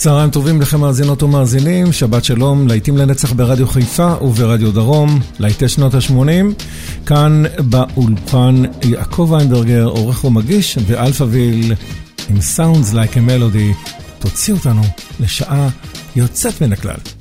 צהריים טובים לכם מאזינות ומאזינים, שבת שלום, להיטים לנצח ברדיו חיפה וברדיו דרום, להיטי שנות ה-80. כאן באולפן יעקב ויינברגר, עורך ומגיש, ו Alphaville עם Sounds Like a Melody. תוציא אותנו לשעה יוצאת מן הכלל.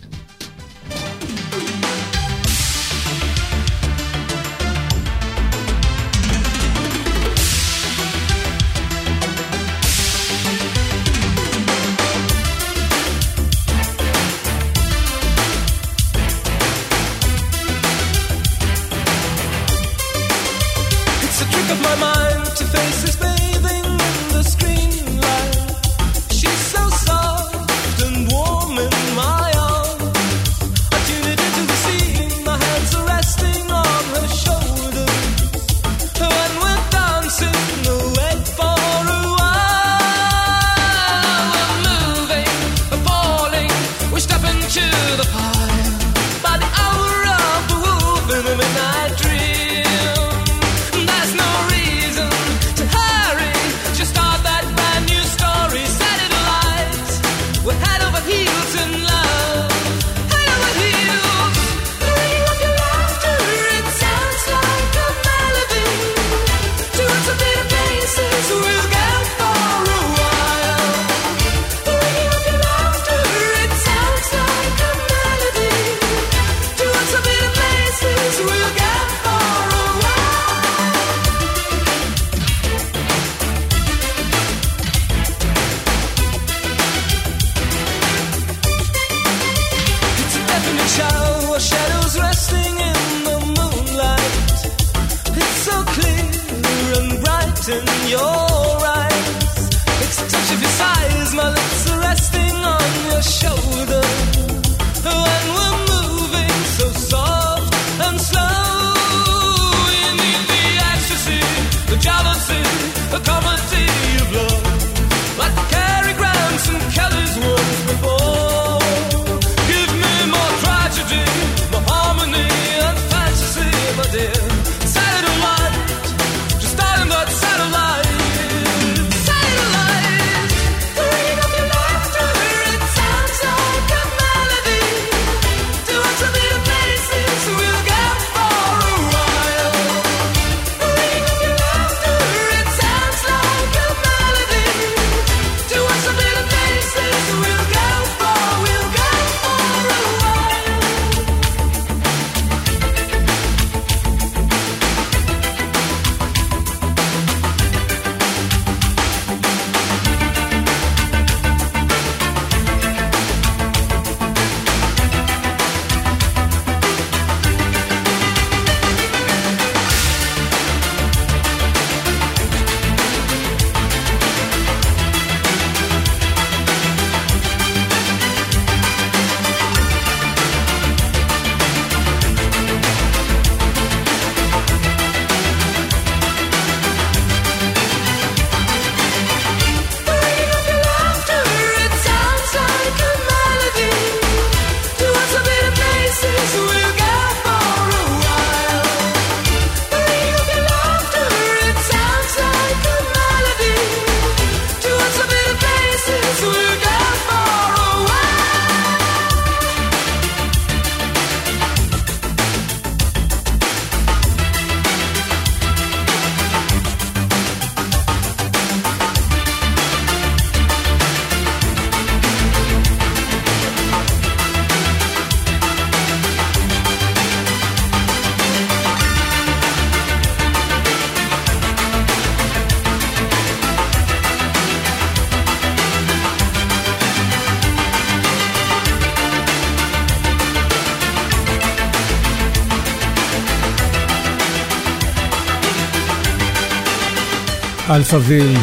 אלפאביל,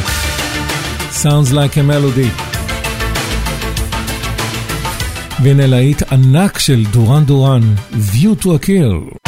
Sounds like a melody. והנה להיט ענק של דורן דורן, View to a Kill.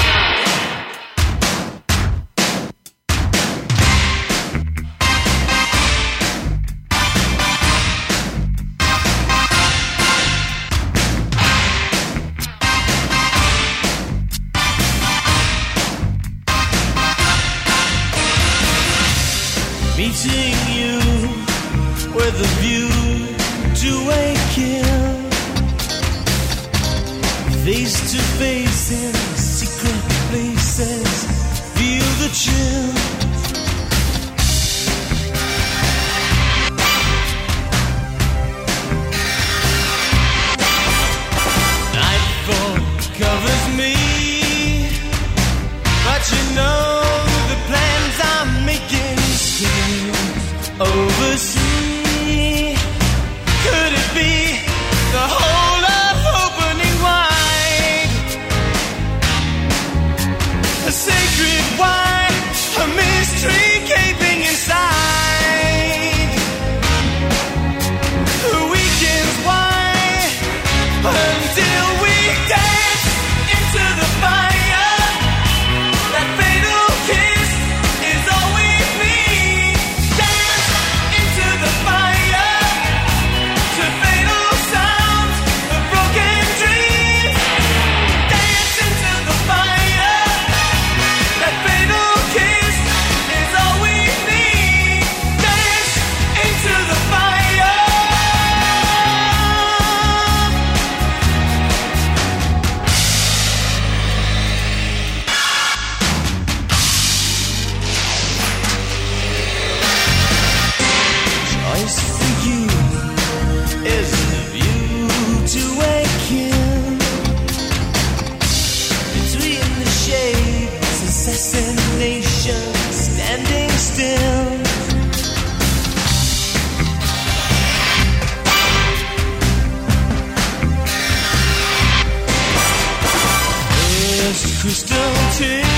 Face to face in secret places, feel the chill. Nightfall covers me, but you know. crystal tears.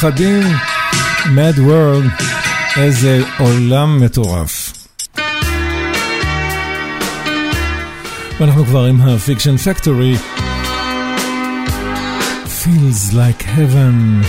פחדים, Mad World, איזה עולם מטורף. ואנחנו כבר עם ה-Fiction Factory, Feels like heaven.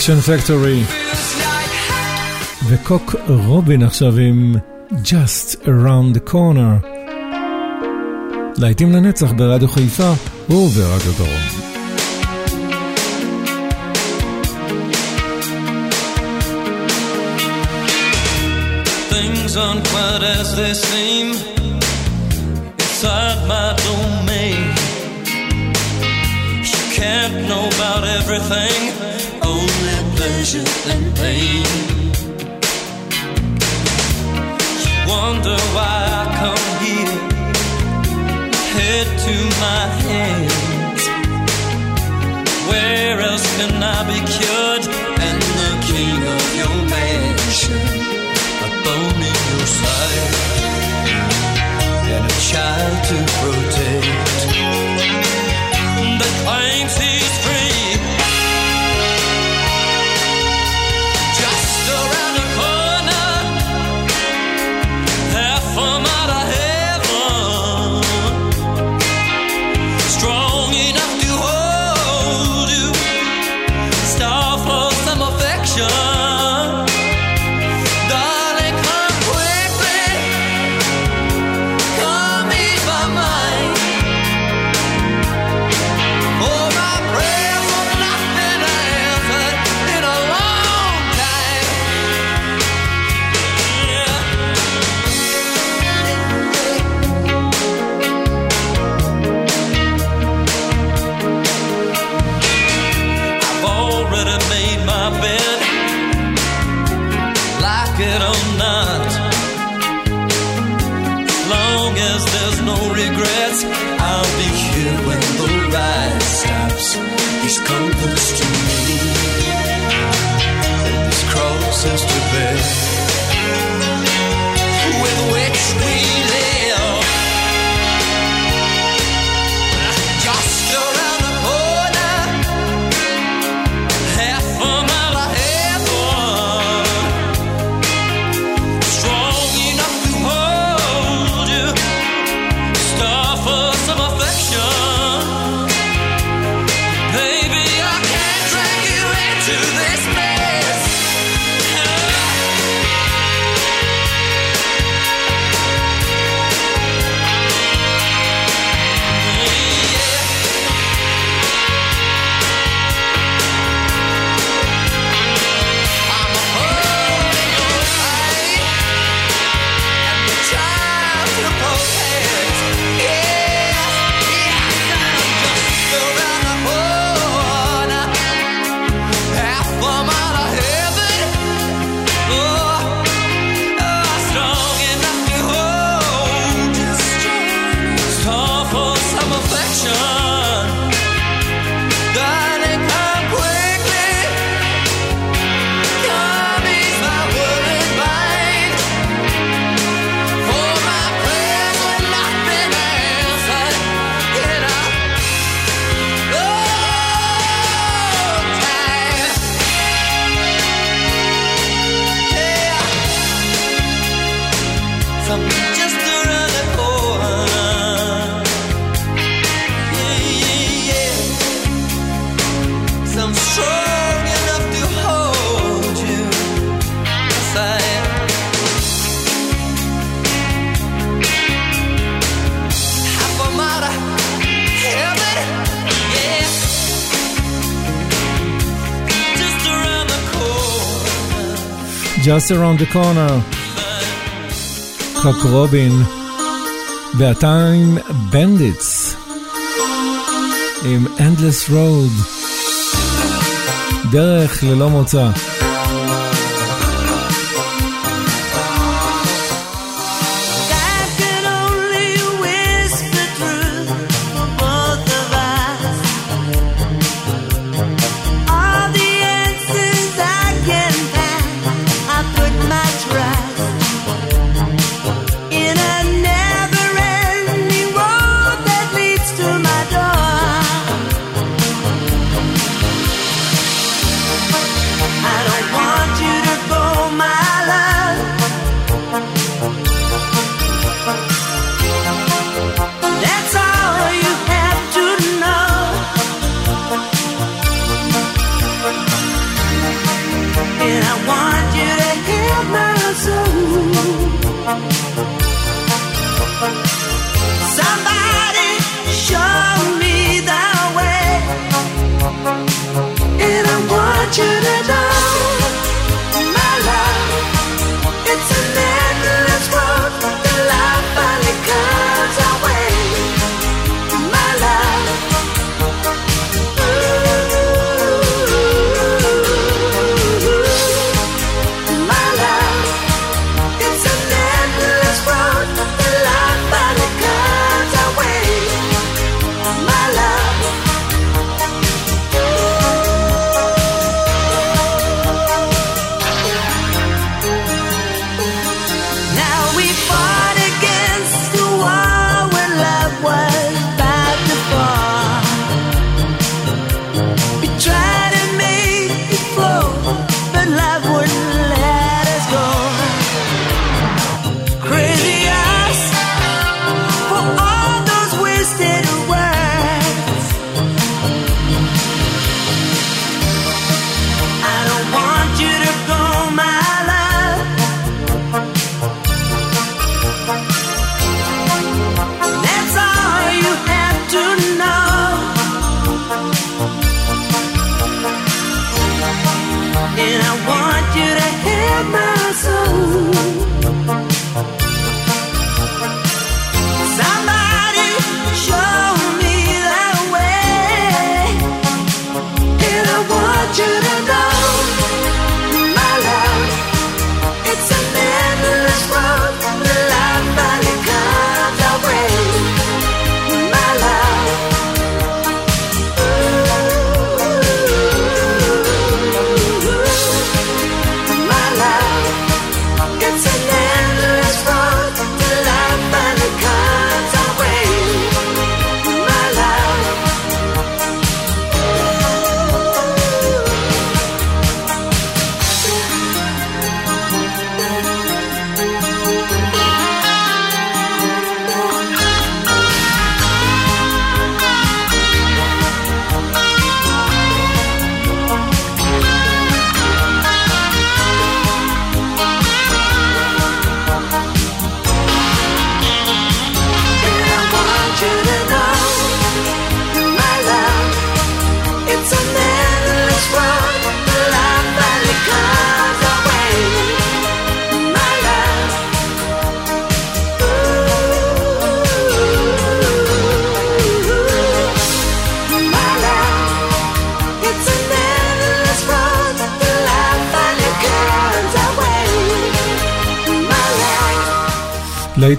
Fiction Factory. ו Cock Robin עכשיו עם Just Around the Corner. להיטים לנצח ברדיו חיפה וברדיו דרום. Things aren't quite as they seem inside my domain. You can't know about everything pleasure and pain. Wonder why I come here, head to my hands. Where else can I be cured? And the king of your mansion, a bone in your side, and a child to protect. Just Around the Corner, חוק רובין, והטיים בנדיטס, עם Endless Road, דרך ללא מוצא.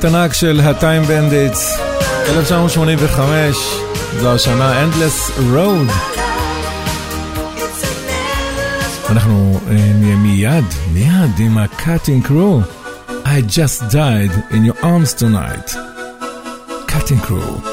להיט ענק של ה-Time Bandits, 1985, זו השנה Endless Road. אנחנו נהיה מיד, מיד עם ה-Cutting Crew. I just died in your arms tonight. Cutting Crew.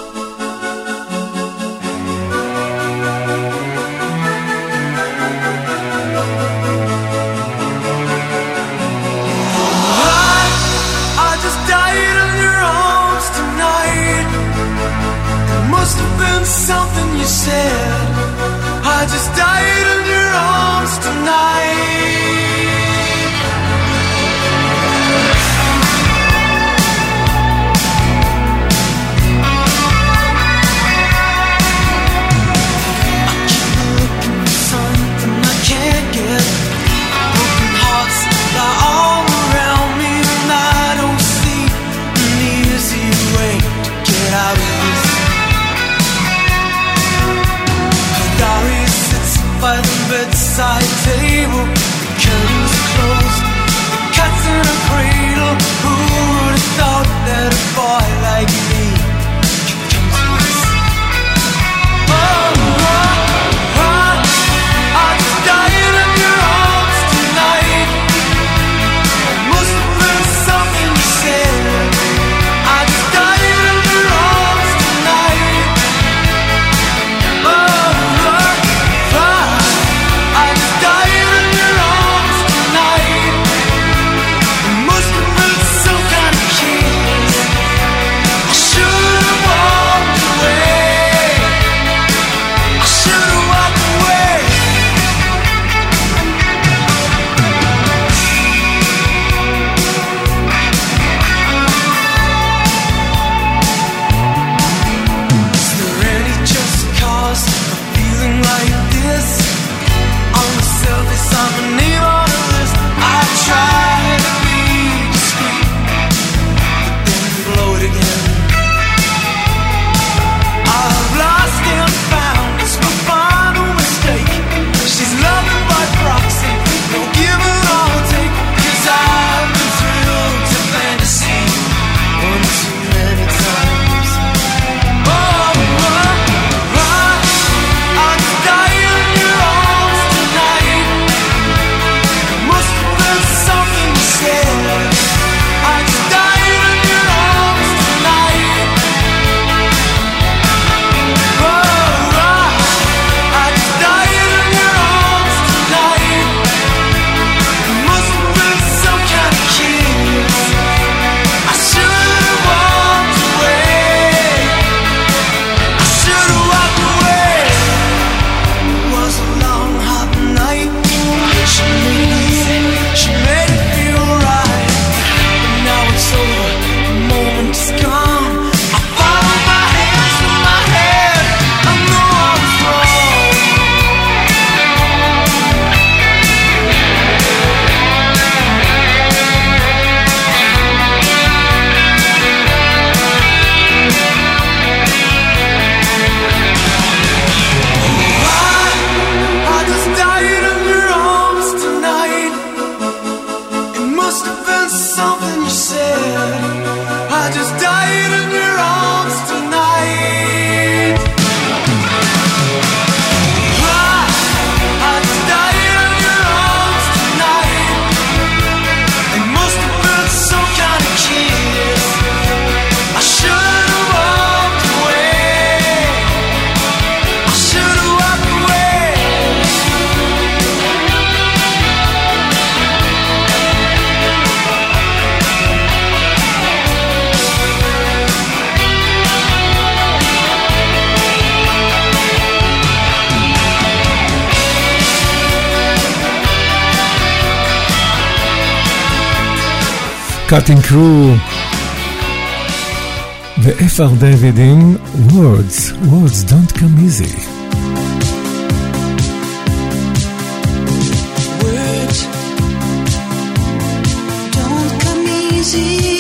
Cutting Crew ו-FR David עם Words, Words Don't Come Easy. Words don't come easy.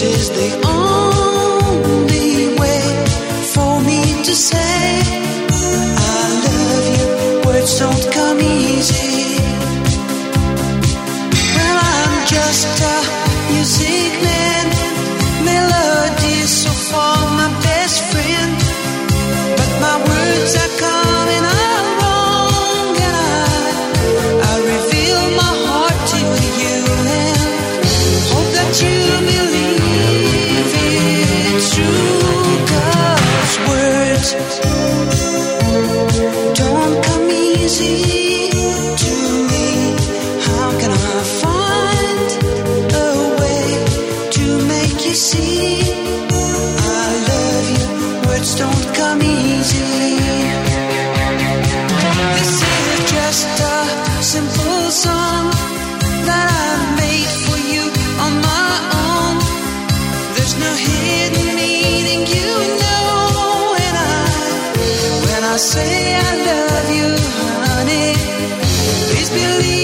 is the only way for me to say I love you. Words don't come easy. Well, I'm just a music man, melody so far my best friend. say I love you, honey. Please believe.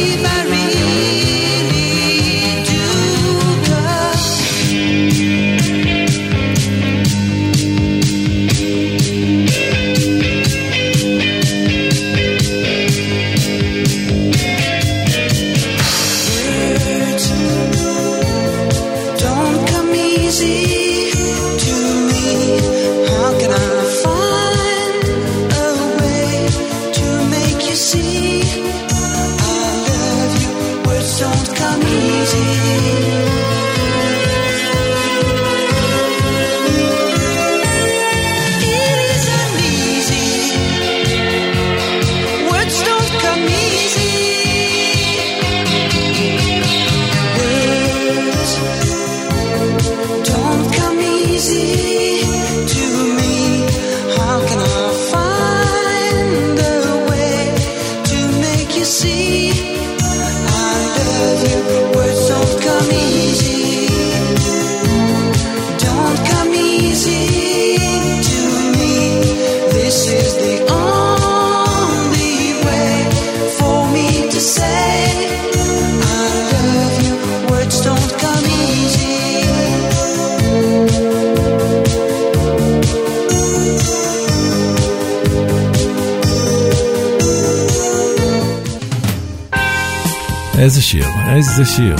איזה שיר, איזה שיר.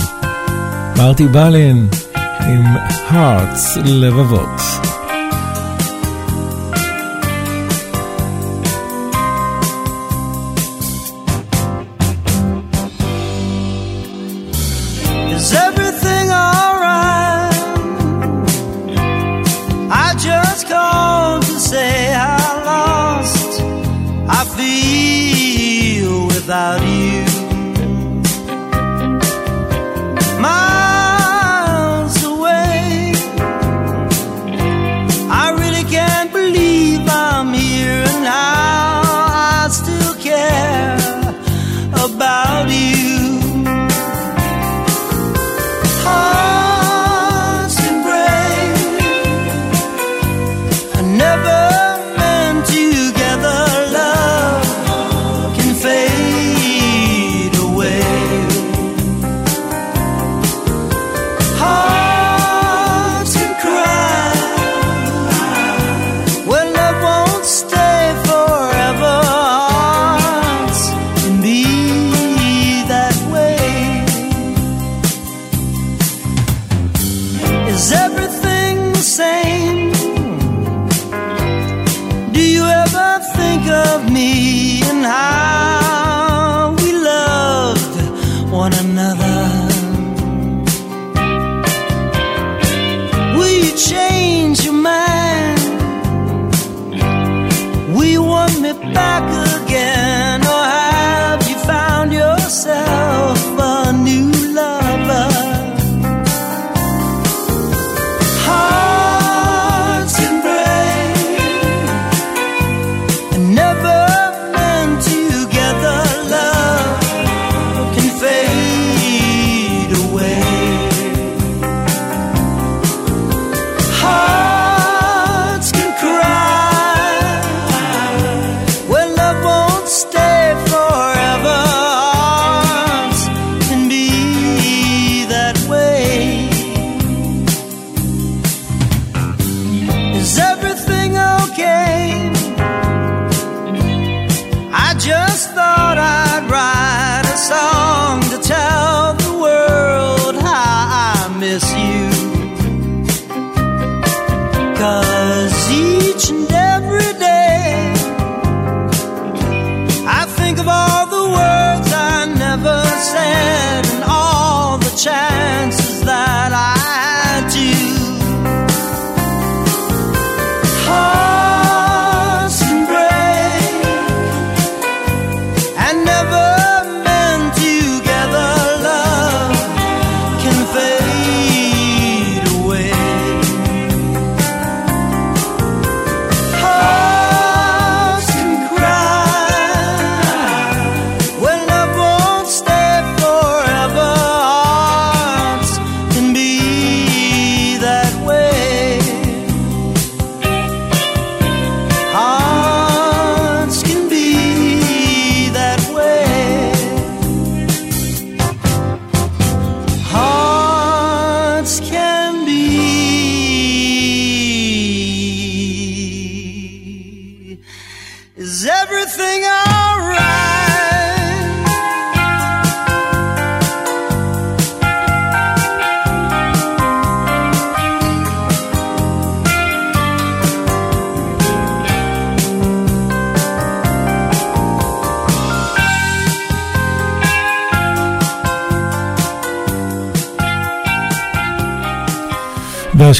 מרטי בלין עם hearts לבבות.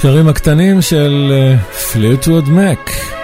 והשקרים הקטנים של פליטווד מק.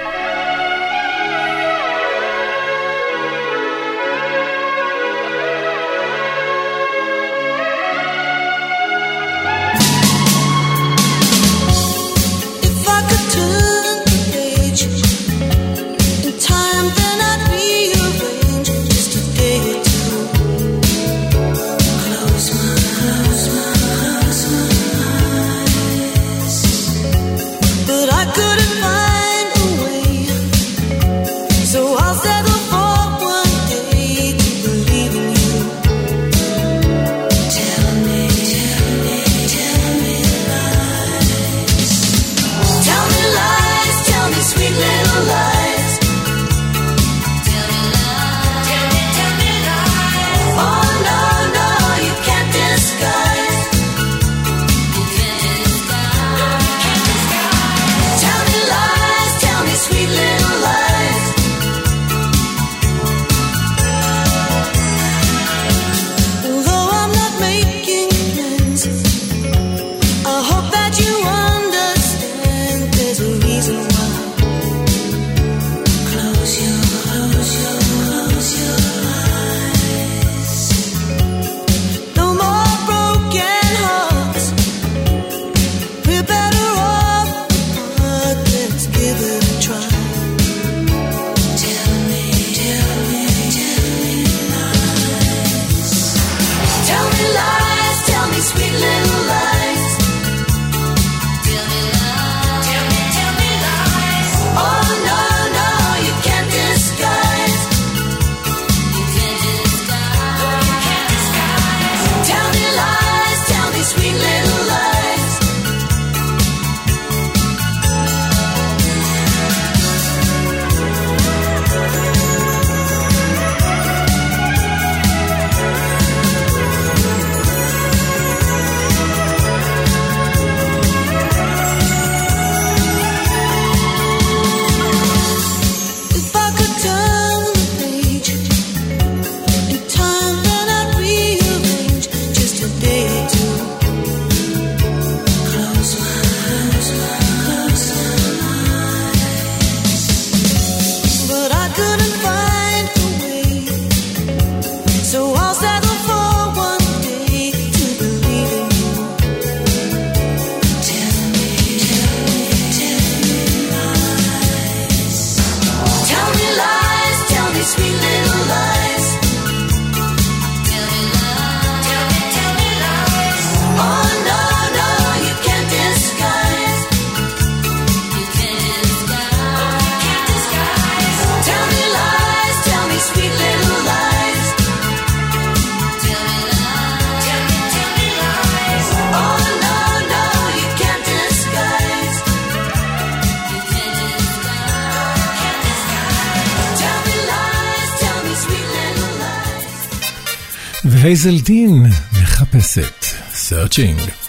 Lies. והייזל דין מחפשת. Searching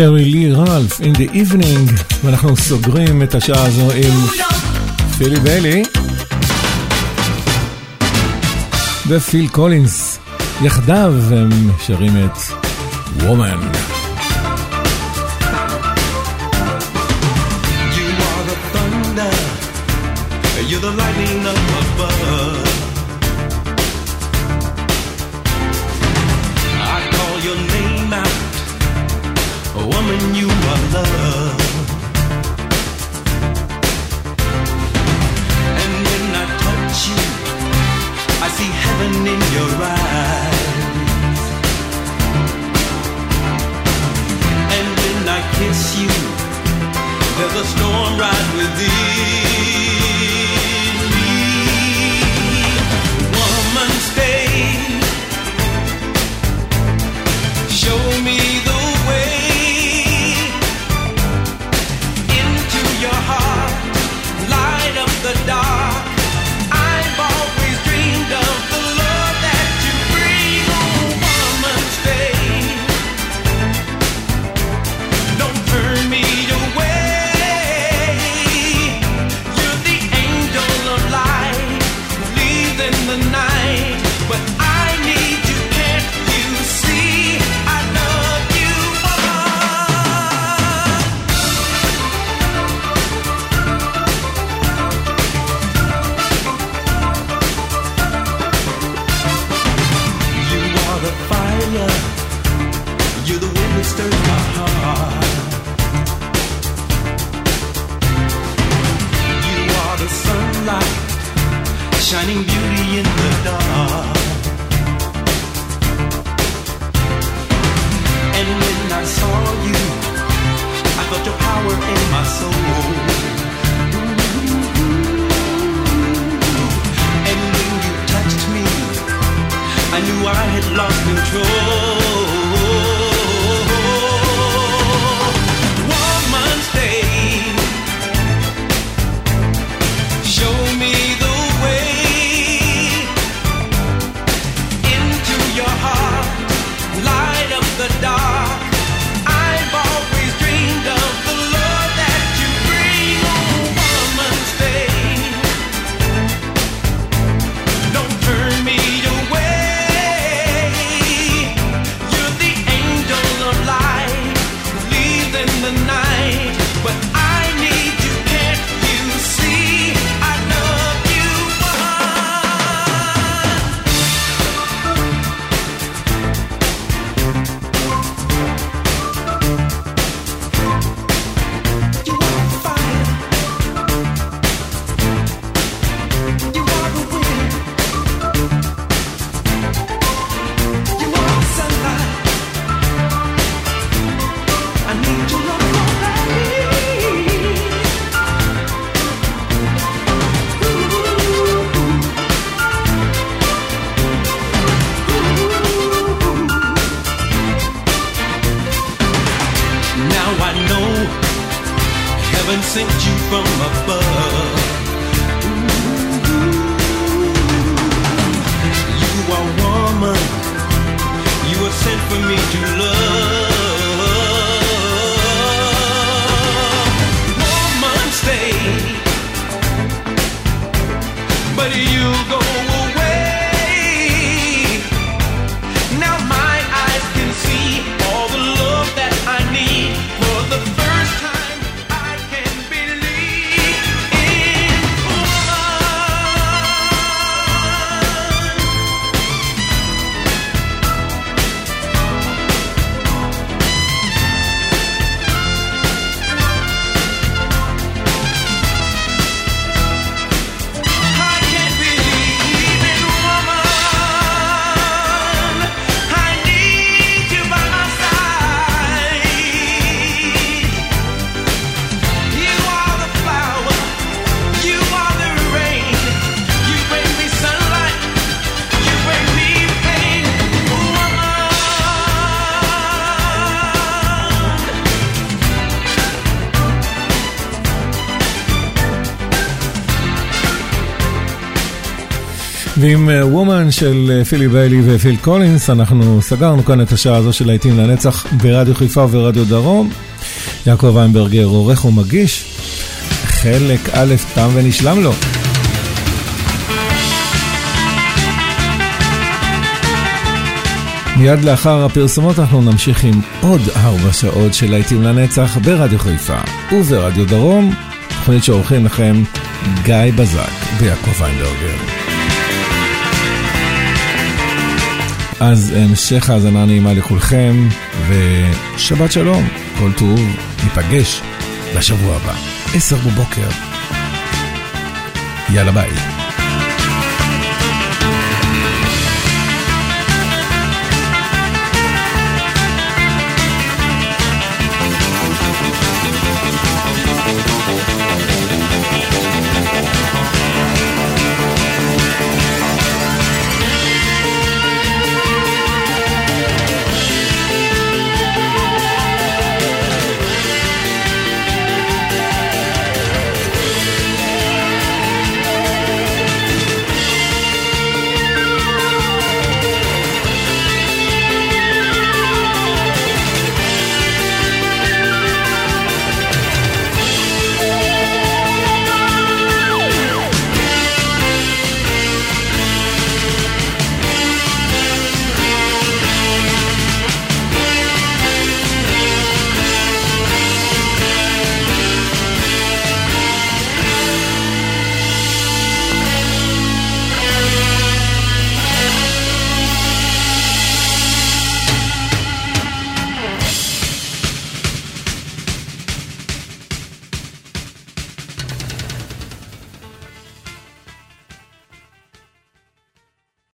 שרי לי רלף, In the Evening, ואנחנו סוגרים את השעה הזו עם פילי בלי ופיל קולינס. יחדיו הם שרים את וומן You're the lightning Now I know heaven sent you from above. You are woman, you were sent for me to love. Woman, stay, but you go. עם אה, וומן של אה, פילי ביילי ופיל קולינס, אנחנו סגרנו כאן את השעה הזו של להיטים לנצח ברדיו חיפה וברדיו דרום. יעקב איינברגר עורך ומגיש, חלק א' תם ונשלם לו. מיד לאחר הפרסומות אנחנו נמשיך עם עוד ארבע שעות של להיטים לנצח ברדיו חיפה וברדיו דרום, תוכנית שעורכים לכם גיא בזק ויעקב איינברגר. אז המשך האזנה נעימה לכולכם, ושבת שלום, כל טוב, ניפגש בשבוע הבא, עשר בבוקר. יאללה ביי.